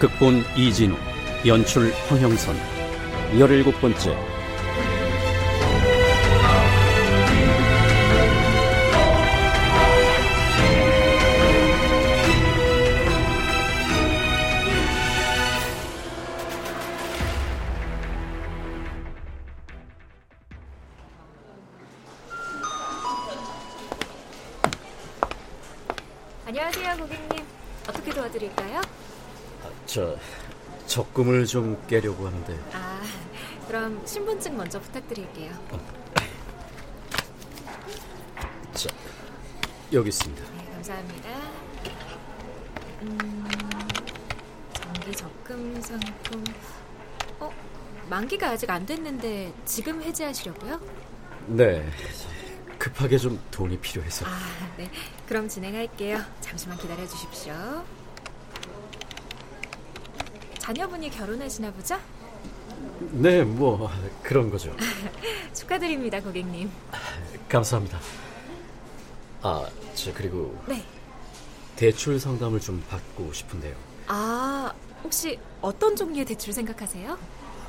극본 이진우 연출 황형선. 열일곱 번째 적금을 좀 깨려고 하는데 아, 그럼 신분증 먼저 부탁드릴게요. 자 여기 있습니다 네, 감사합니다. 음, 정기 적금 상품. 어, 만기가 아직 안 됐는데 지금 해지하시려고요? 네 급하게 좀 돈이 필요해서 아, 네. 그럼 진행할게요. 잠시만 기다려 주십시오. 자녀분이 결혼하시나 보죠? 네 뭐 그런 거죠 축하드립니다, 고객님. 감사합니다 아 저 그리고 네. 대출 상담을 좀 받고 싶은데요 아, 혹시 어떤 종류의 대출 생각하세요?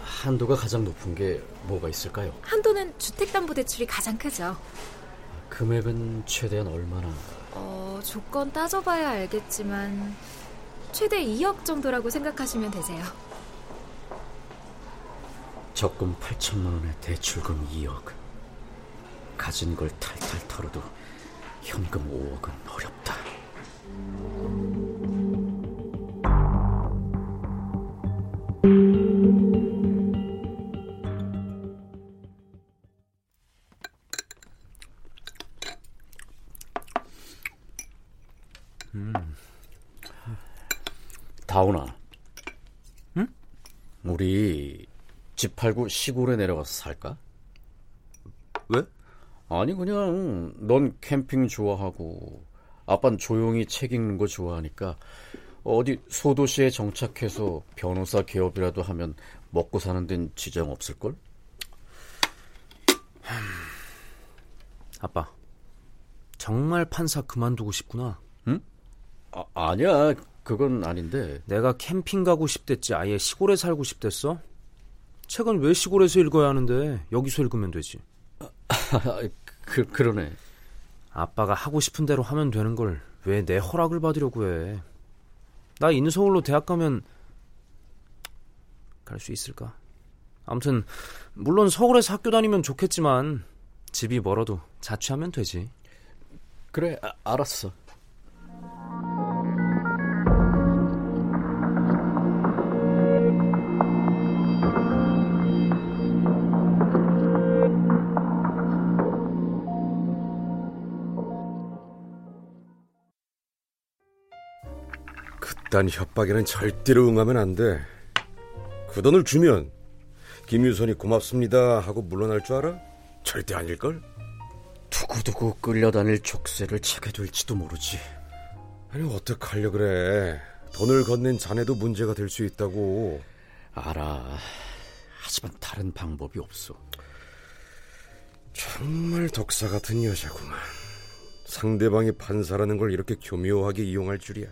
한도가 가장 높은 게 뭐가 있을까요? 한도는 주택담보대출이 가장 크죠. 금액은 최대한 얼마나 어, 조건 따져봐야 알겠지만 최대 2억 정도라고 생각하시면 되세요. 적금 8천만 원에 대출금 2억. 가진 걸 탈탈 털어도 현금 5억은 어렵다 다운아 응? 우리 집 팔고 시골에 내려가서 살까? 왜? 아니 그냥 넌 캠핑 좋아하고 아빤 조용히 책 읽는 거 좋아하니까 어디 소도시에 정착해서 변호사 개업이라도 하면 먹고 사는 데는 지장 없을걸? 아빠, 정말 판사 그만두고 싶구나. 아, 아니야 그건 아닌데 내가 캠핑 가고 싶댔지 아예 시골에 살고 싶댔어? 책은 왜 시골에서 읽어야 하는데 여기서 읽으면 되지. 그, 그러네 아빠가 하고 싶은 대로 하면 되는 걸 왜 내 허락을 받으려고 해. 나 인서울로 대학 가면 갈 수 있을까? 아무튼 물론 서울에서 학교 다니면 좋겠지만 집이 멀어도 자취하면 되지. 그래 아, 알았어 그딴 협박에는 절대로 응하면 안 돼. 그 돈을 주면 김유선이 고맙습니다 하고 물러날 줄 알아? 절대 아닐걸? 두고두고 끌려다닐 족쇄를 차게 될지도 모르지 아니 어떡하려 그래. 돈을 건넨 자네도 문제가 될 수 있다고. 알아 하지만 다른 방법이 없어 정말 독사 같은 여자구만. 상대방이 판사라는 걸 이렇게 교묘하게 이용할 줄이야.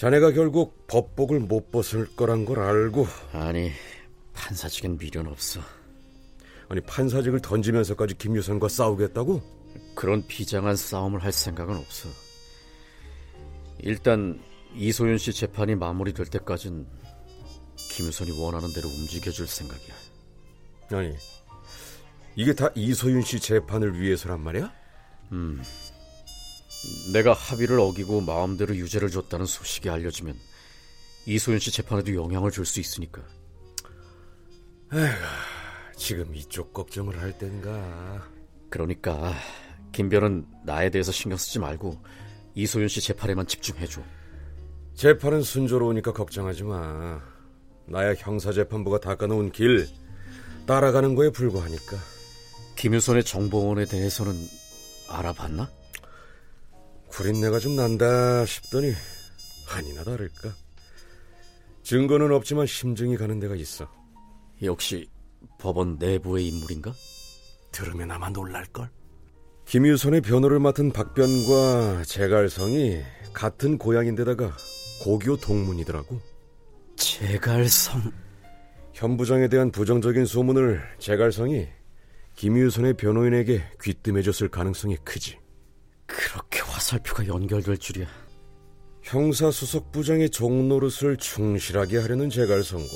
자네가 결국 법복을 못 벗을 거란 걸 알고 아니 판사직엔 미련 없어 아니 판사직을 던지면서까지 김유선과 싸우겠다고? 그런 비장한 싸움을 할 생각은 없어. 일단 이소연 씨 재판이 마무리될 때까진 김유선이 원하는 대로 움직여줄 생각이야. 아니 이게 다 이소윤 씨 재판을 위해서란 말이야? 내가 합의를 어기고 마음대로 유죄를 줬다는 소식이 알려지면 이소연 씨 재판에도 영향을 줄 수 있으니까. 지금 이쪽 걱정을 할 땐가? 그러니까 김변은 나에 대해서 신경 쓰지 말고 이소연 씨 재판에만 집중해줘. 재판은 순조로우니까 걱정하지 마. 나야 형사재판부가 닦아놓은 길 따라가는 거에 불과하니까. 김유선의 정보원에 대해서는 알아봤나? 구린내가 좀 난다 싶더니 아니나 다를까. 증거는 없지만 심증이 가는 데가 있어. 역시 법원 내부의 인물인가? 들으면 아마 놀랄걸. 김유선의 변호를 맡은 박변과 제갈성이 같은 고향인데다가 고교 동문이더라고. 제갈성... 현 부장에 대한 부정적인 소문을 제갈성이 김유선의 변호인에게 귀뜸해줬을 가능성이 크지. 화살표가 연결될 줄이야. 형사수석부장의 종노릇을 충실하게 하려는 제갈성과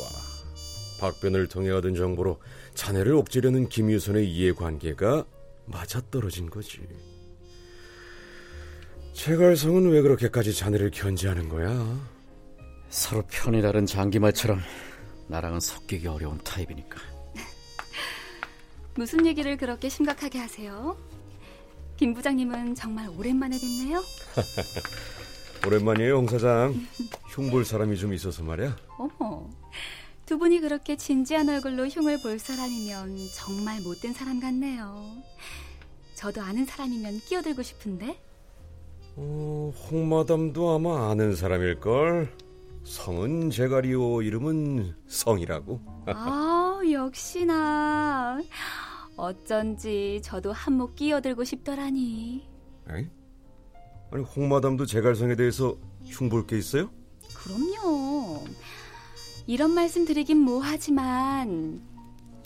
박변을 통해 얻은 정보로 자네를 옥죄려는 김유선의 이해관계가 맞아떨어진 거지. 제갈성은 왜 그렇게까지 자네를 견제하는 거야? 서로 편이 다른 장기말처럼 나랑은 섞이기 어려운 타입이니까. 무슨 얘기를 그렇게 심각하게 하세요? 김 부장님은 정말 오랜만에 뵙네요. 오랜만이에요, 홍 사장. 흉 볼 사람이 좀 있어서 말이야. 어머, 두 분이 그렇게 진지한 얼굴로 흉을 볼 사람이면 정말 못된 사람 같네요. 저도 아는 사람이면 끼어들고 싶은데. 어, 홍마담도 아마 아는 사람일걸. 성은 제가리오, 이름은 성이라고. 아, 역시나. 어쩐지 저도 한몫 끼어들고 싶더라니. 에이? 아니 홍마담도 제갈성에 대해서 흉볼 게 있어요? 그럼요. 이런 말씀 드리긴 뭐하지만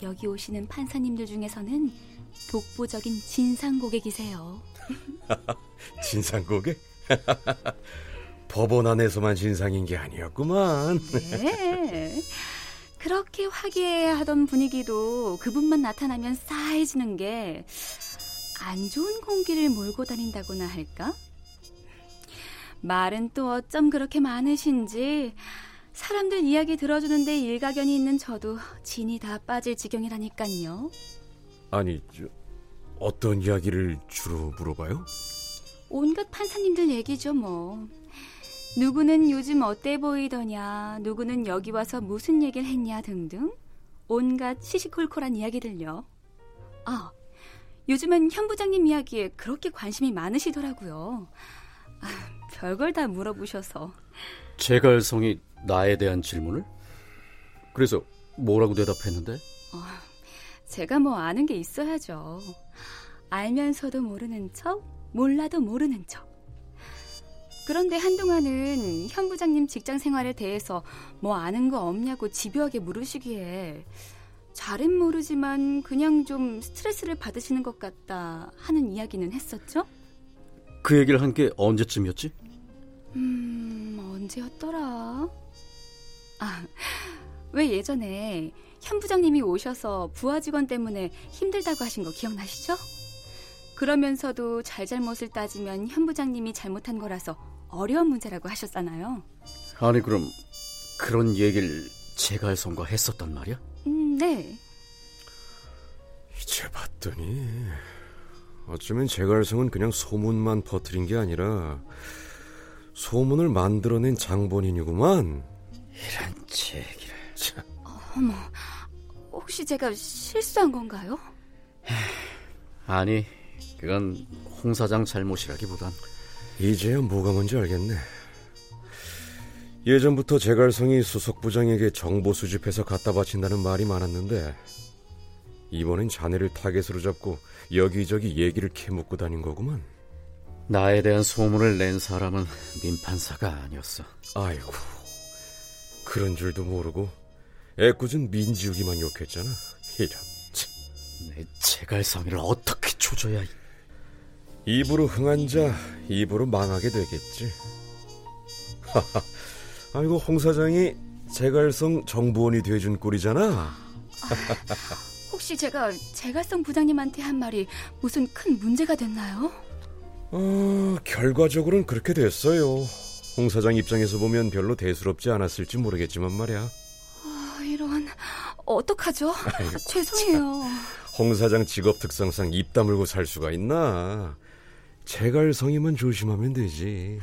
여기 오시는 판사님들 중에서는 독보적인 진상 고객이세요. 진상 고객? 법원 안에서만 진상인 게 아니었구만. 네. 그렇게 화기애애하던 분위기도 그분만 나타나면 싸해지는 게 안 좋은 공기를 몰고 다닌다고나 할까? 말은 또 어쩜 그렇게 많으신지 사람들 이야기 들어주는데 일가견이 있는 저도 진이 다 빠질 지경이라니깐요. 아니, 저, 어떤 이야기를 주로 물어봐요? 온갖 판사님들 얘기죠, 뭐. 누구는 요즘 어때 보이더냐, 누구는 여기 와서 무슨 얘기를 했냐 등등 온갖 시시콜콜한 이야기들요. 아, 요즘은 현 부장님 이야기에 그렇게 관심이 많으시더라고요. 아, 별걸 다 물어보셔서. 제갈성이 나에 대한 질문을? 그래서 뭐라고 대답했는데? 어, 제가 뭐 아는 게 있어야죠. 알면서도 모르는 척, 몰라도 모르는 척. 그런데 한동안은 현 부장님 직장 생활에 대해서 뭐 아는 거 없냐고 집요하게 물으시기에 잘은 모르지만 그냥 좀 스트레스를 받으시는 것 같다 하는 이야기는 했었죠? 그 얘기를 한 게 언제쯤이었지? 음, 언제였더라? 아, 왜 예전에 현 부장님이 오셔서 부하 직원 때문에 힘들다고 하신 거 기억나시죠? 그러면서도 잘잘못을 따지면 현 부장님이 잘못한 거라서 어려운 문제라고 하셨잖아요. 아니 그럼 그런 얘기를 제갈성과 했었단 말이야? 음, 네. 이제 봤더니 어쩌면 제갈성은 그냥 소문만 퍼뜨린 게 아니라 소문을 만들어낸 장본인이구만. 이런 얘기를. 참. 어머, 혹시 제가 실수한 건가요? 아니, 그건 홍 사장 잘못이라기보단 이제야 뭐가 뭔지 알겠네. 예전부터 제갈성이 수석부장에게 정보 수집해서 갖다 바친다는 말이 많았는데 이번엔 자네를 타겟으로 잡고 여기저기 얘기를 캐묻고 다닌 거구만. 나에 대한 소문을 낸 사람은 민판사가 아니었어. 아이고, 그런 줄도 모르고 애꿎은 민지우기만 욕했잖아. 이런, 참. 내 제갈성이를 어떻게 조져야... 입으로 흥한 자 입으로 망하게 되겠지. 하하, 아이고 홍 사장이 제갈성 정보원이 돼준 꼴이잖아. 혹시 제가 제갈성 부장님한테 한 말이 무슨 큰 문제가 됐나요? 어, 결과적으로는 그렇게 됐어요. 홍 사장 입장에서 보면 별로 대수롭지 않았을지 모르겠지만 말이야. 아, 이런 어떡하죠? 아이고, 죄송해요. 홍 사장 직업 특성상 입 다물고 살 수가 있나? 제갈성이만 조심하면 되지.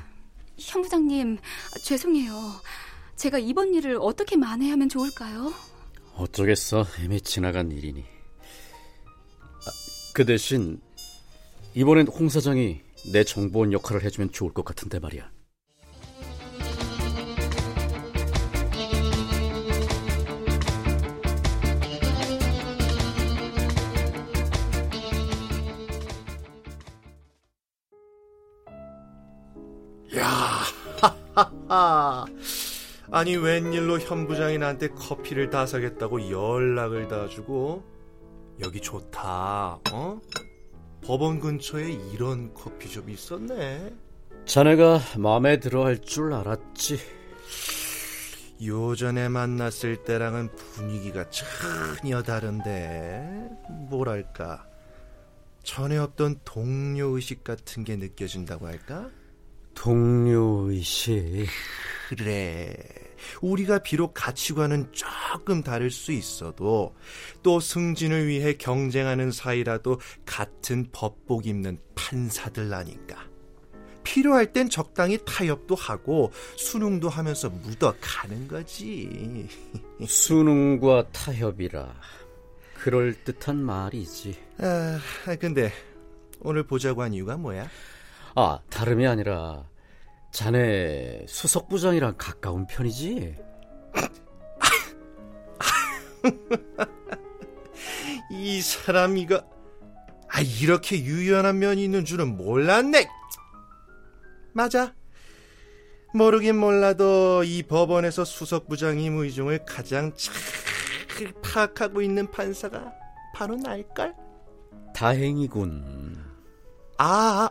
현 부장님, 죄송해요. 제가 이번 일을 어떻게 만회하면 좋을까요? 어쩌겠어. 이미 지나간 일이니. 아, 그 대신 이번엔 홍 사장이 내 정보원 역할을 해주면 좋을 것 같은데 말이야. 야, 아니 웬일로 현 부장이 나한테 커피를 다 사겠다고 연락을 다 주고 여기 좋다, 어? 법원 근처에 이런 커피숍이 있었네. 자네가 마음에 들어 할 줄 알았지. 요전에 만났을 때랑은 분위기가 전혀 다른데 뭐랄까 전에 없던 동료 의식 같은 게 느껴진다고 할까? 동료의식. 그래. 우리가 비록 가치관은 조금 다를 수 있어도 또 승진을 위해 경쟁하는 사이라도 같은 법복 입는 판사들 아닌가. 필요할 땐 적당히 타협도 하고 수능도 하면서 묻어가는 거지. 수능과 타협이라 그럴 듯한 말이지. 아, 근데 오늘 보자고 한 이유가 뭐야? 아, 다름이 아니라 자네 수석 부장이랑 가까운 편이지? 이 사람이가 아 이렇게 유연한 면이 있는 줄은 몰랐네. 맞아. 모르긴 몰라도 이 법원에서 수석 부장 임의중을 가장 잘 파악하고 있는 판사가 바로 날걸? 다행이군. 아,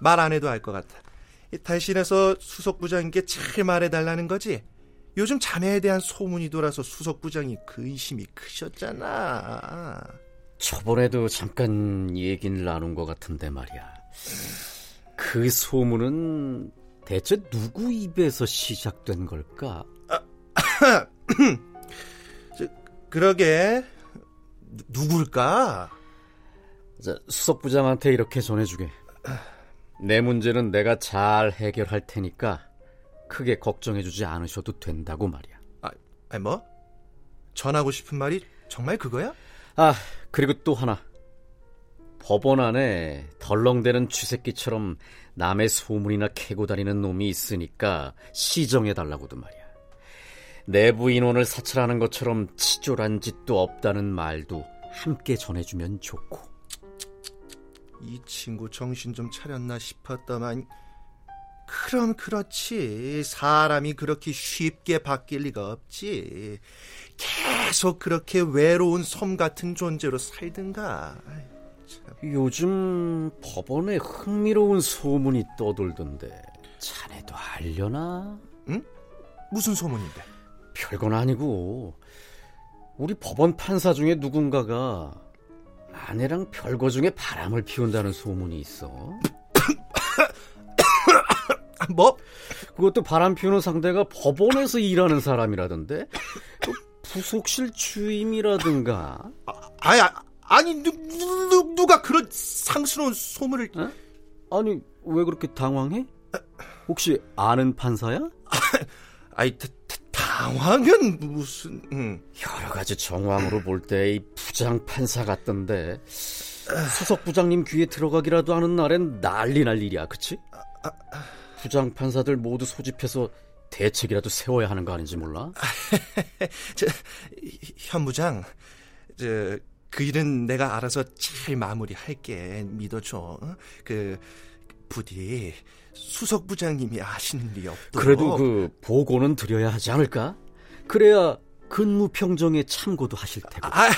말 안 해도 알 것 같아. 대신해서 수석부장님께 잘 말해달라는 거지. 요즘 자네에 대한 소문이 돌아서 수석부장이 근심이 크셨잖아. 저번에도 잠깐 얘기를 나눈 것 같은데 말이야. 그 소문은 대체 누구 입에서 시작된 걸까? 그러게 누, 누굴까? 자, 수석부장한테 이렇게 전해주게. 내 문제는 내가 잘 해결할 테니까 크게 걱정해주지 않으셔도 된다고 말이야. 아, 아니 뭐? 전하고 싶은 말이 정말 그거야? 아, 그리고 또 하나. 법원 안에 덜렁대는 쥐새끼처럼 남의 소문이나 캐고 다니는 놈이 있으니까 시정해달라고도 말이야. 내부 인원을 사찰하는 것처럼 치졸한 짓도 없다는 말도 함께 전해주면 좋고. 이 친구 정신 좀 차렸나 싶었다만 그럼 그렇지 사람이 그렇게 쉽게 바뀔 리가 없지 계속 그렇게 외로운 섬 같은 존재로 살든가 요즘 법원에 흥미로운 소문이 떠돌던데 자네도 알려나? 응? 무슨 소문인데? 별건 아니고 우리 법원 판사 중에 누군가가 아내랑 별거 중에 바람을 피운다는 소문이 있어. 뭐? 그것도 바람 피우는 상대가 법원에서 일하는 사람이라던데? 부속실 주임이라든가? 아, 아니, 아니 누, 누, 누가 그런 상스러운 소문을... 에? 아니, 왜 그렇게 당황해? 혹시 아는 판사야? 아이, 다, 당황은 무슨... 응. 여러 가지 정황으로 볼 때 이 부장 판사 같던데 수석 부장님 귀에 들어가기라도 하는 날엔 난리 날 일이야, 그치? 부장 판사들 모두 소집해서 대책이라도 세워야 하는 거 아닌지 몰라? 저, 현 부장, 저, 그 일은 내가 알아서 잘 마무리할게. 믿어줘. 그, 부디 수석 부장님이 아시는 일이 없도록. 그래도 그 보고는 드려야 하지 않을까? 그래야 근무 평정에 참고도 하실 테고. 아,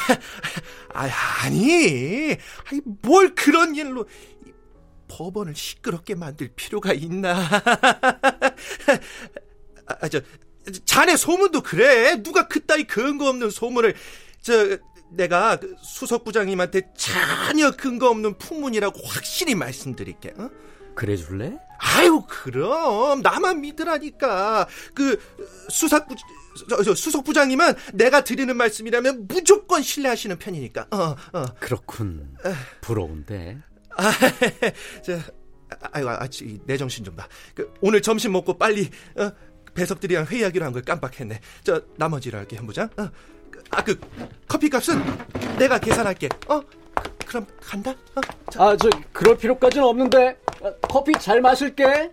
아 아니, 아니 뭘 그런 일로 법원을 시끄럽게 만들 필요가 있나? 아, 저 자네 소문도 그래. 누가 그따위 근거 없는 소문을 저 내가 그 수석 부장님한테 전혀 근거 없는 풍문이라고 확실히 말씀드릴게. 어? 그래 줄래? 아유, 그럼 나만 믿으라니까. 그 수석 부 저, 저, 수석 부장님은 내가 드리는 말씀이라면 무조건 신뢰하시는 편이니까. 어, 어. 그렇군. 부러운데. 아, 저, 아이고, 아, 내 정신 좀 봐. 그, 오늘 점심 먹고 빨리 어, 배석들이랑 회의하기로 한 걸 깜빡했네. 저 나머지를 할게 현부장. 어. 아그 커피 값은 내가 계산할게. 어? 그, 그럼 간다. 어? 아, 저 그럴 필요까지는 없는데 아, 커피 잘 마실게.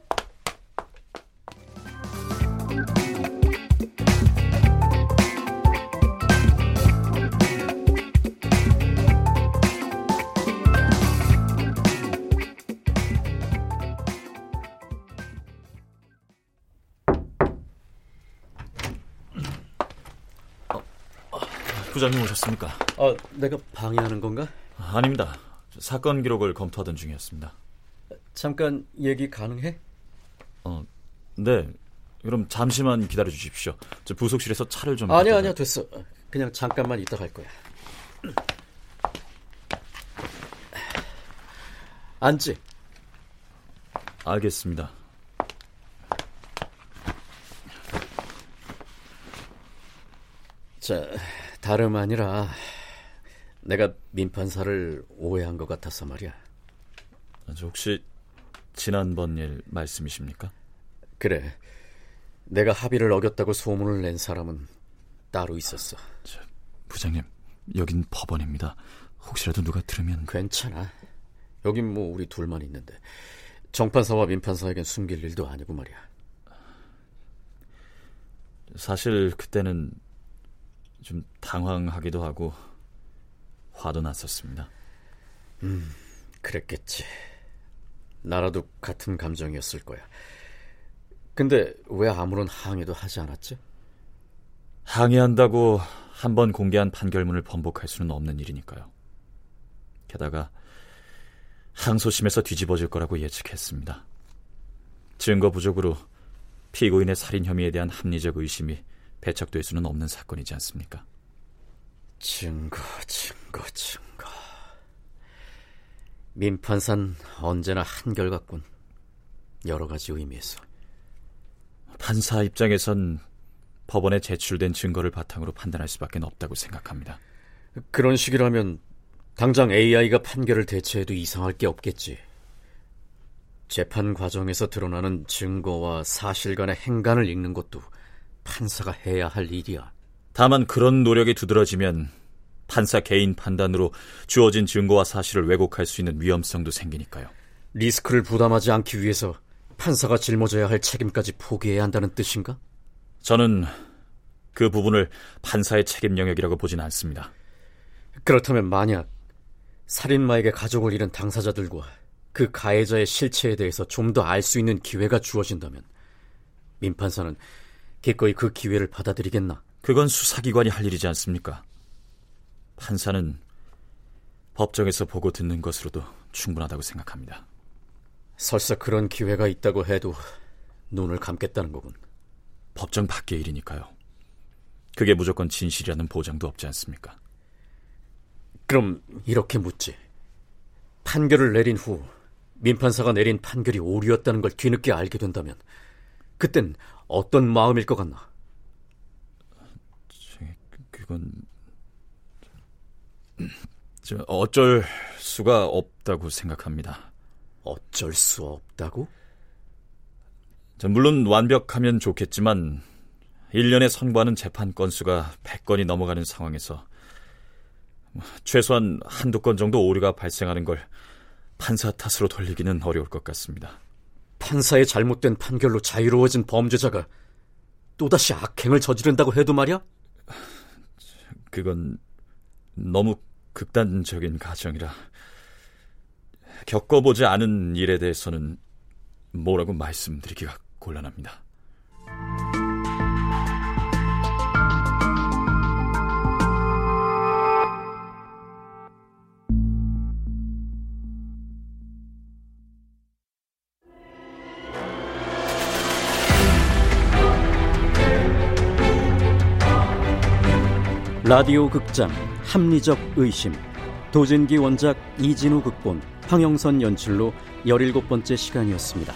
부장님 오셨습니까? 아, 내가 방해하는 건가? 아닙니다. 사건 기록을 검토하던 중이었습니다. 잠깐 얘기 가능해? 어, 네. 그럼 잠시만 기다려 주십시오. 저 부속실에서 차를 좀 갖다가- 아니야, 됐어. 그냥 잠깐만 있다 갈 거야. 앉지. 알겠습니다. 자, 다름 아니라 내가 민판사를 오해한 것 같아서 말이야. 저 혹시 지난번 일 말씀이십니까? 그래. 내가 합의를 어겼다고 소문을 낸 사람은 따로 있었어. 부장님, 여긴 법원입니다. 혹시라도 누가 들으면 괜찮아. 여긴 뭐 우리 둘만 있는데. 정판사와 민판사에겐 숨길 일도 아니고 말이야. 사실 그때는 좀 당황하기도 하고 화도 났었습니다. 그랬겠지. 나라도 같은 감정이었을 거야. 근데 왜 아무런 항의도 하지 않았지? 항의한다고 한 번 공개한 판결문을 번복할 수는 없는 일이니까요. 게다가 항소심에서 뒤집어질 거라고 예측했습니다. 증거 부족으로 피고인의 살인 혐의에 대한 합리적 의심이 배척될 수는 없는 사건이지 않습니까? 증거, 증거, 증거. 민판산 언제나 한결같군. 여러 가지 의미에서. 판사 입장에선 법원에 제출된 증거를 바탕으로 판단할 수밖에 없다고 생각합니다. 그런 식이라면 당장 AI가 판결을 대체해도 이상할 게 없겠지. 재판 과정에서 드러나는 증거와 사실 간의 행간을 읽는 것도 판사가 해야 할 일이야. 다만 그런 노력이 두드러지면 판사 개인 판단으로 주어진 증거와 사실을 왜곡할 수 있는 위험성도 생기니까요. 리스크를 부담하지 않기 위해서 판사가 짊어져야 할 책임까지 포기해야 한다는 뜻인가? 저는 그 부분을 판사의 책임 영역이라고 보진 않습니다. 그렇다면 만약 살인마에게 가족을 잃은 당사자들과 그 가해자의 실체에 대해서 좀 더 알 수 있는 기회가 주어진다면 민판사는 기꺼이 그 기회를 받아들이겠나? 그건 수사기관이 할 일이지 않습니까? 판사는 법정에서 보고 듣는 것으로도 충분하다고 생각합니다. 설사 그런 기회가 있다고 해도 눈을 감겠다는 거군. 법정 밖의 일이니까요. 그게 무조건 진실이라는 보장도 없지 않습니까? 그럼 이렇게 묻지. 판결을 내린 후 민판사가 내린 판결이 오류였다는 걸 뒤늦게 알게 된다면 그땐 어떤 마음일 것 같나? 그건 저 어쩔 수가 없다고 생각합니다. 어쩔 수 없다고? 저 물론 완벽하면 좋겠지만 1년에 선고하는 재판 건수가 100건이 넘어가는 상황에서 최소한 한두 건 정도 오류가 발생하는 걸 판사 탓으로 돌리기는 어려울 것 같습니다. 판사의 잘못된 판결로 자유로워진 범죄자가 또다시 악행을 저지른다고 해도 말이야? 그건 너무 극단적인 가정이라 겪어보지 않은 일에 대해서는 뭐라고 말씀드리기가 곤란합니다. 라디오 극장 합리적 의심 도진기 원작 이진우 극본 황영선 연출로 17번째 시간이었습니다.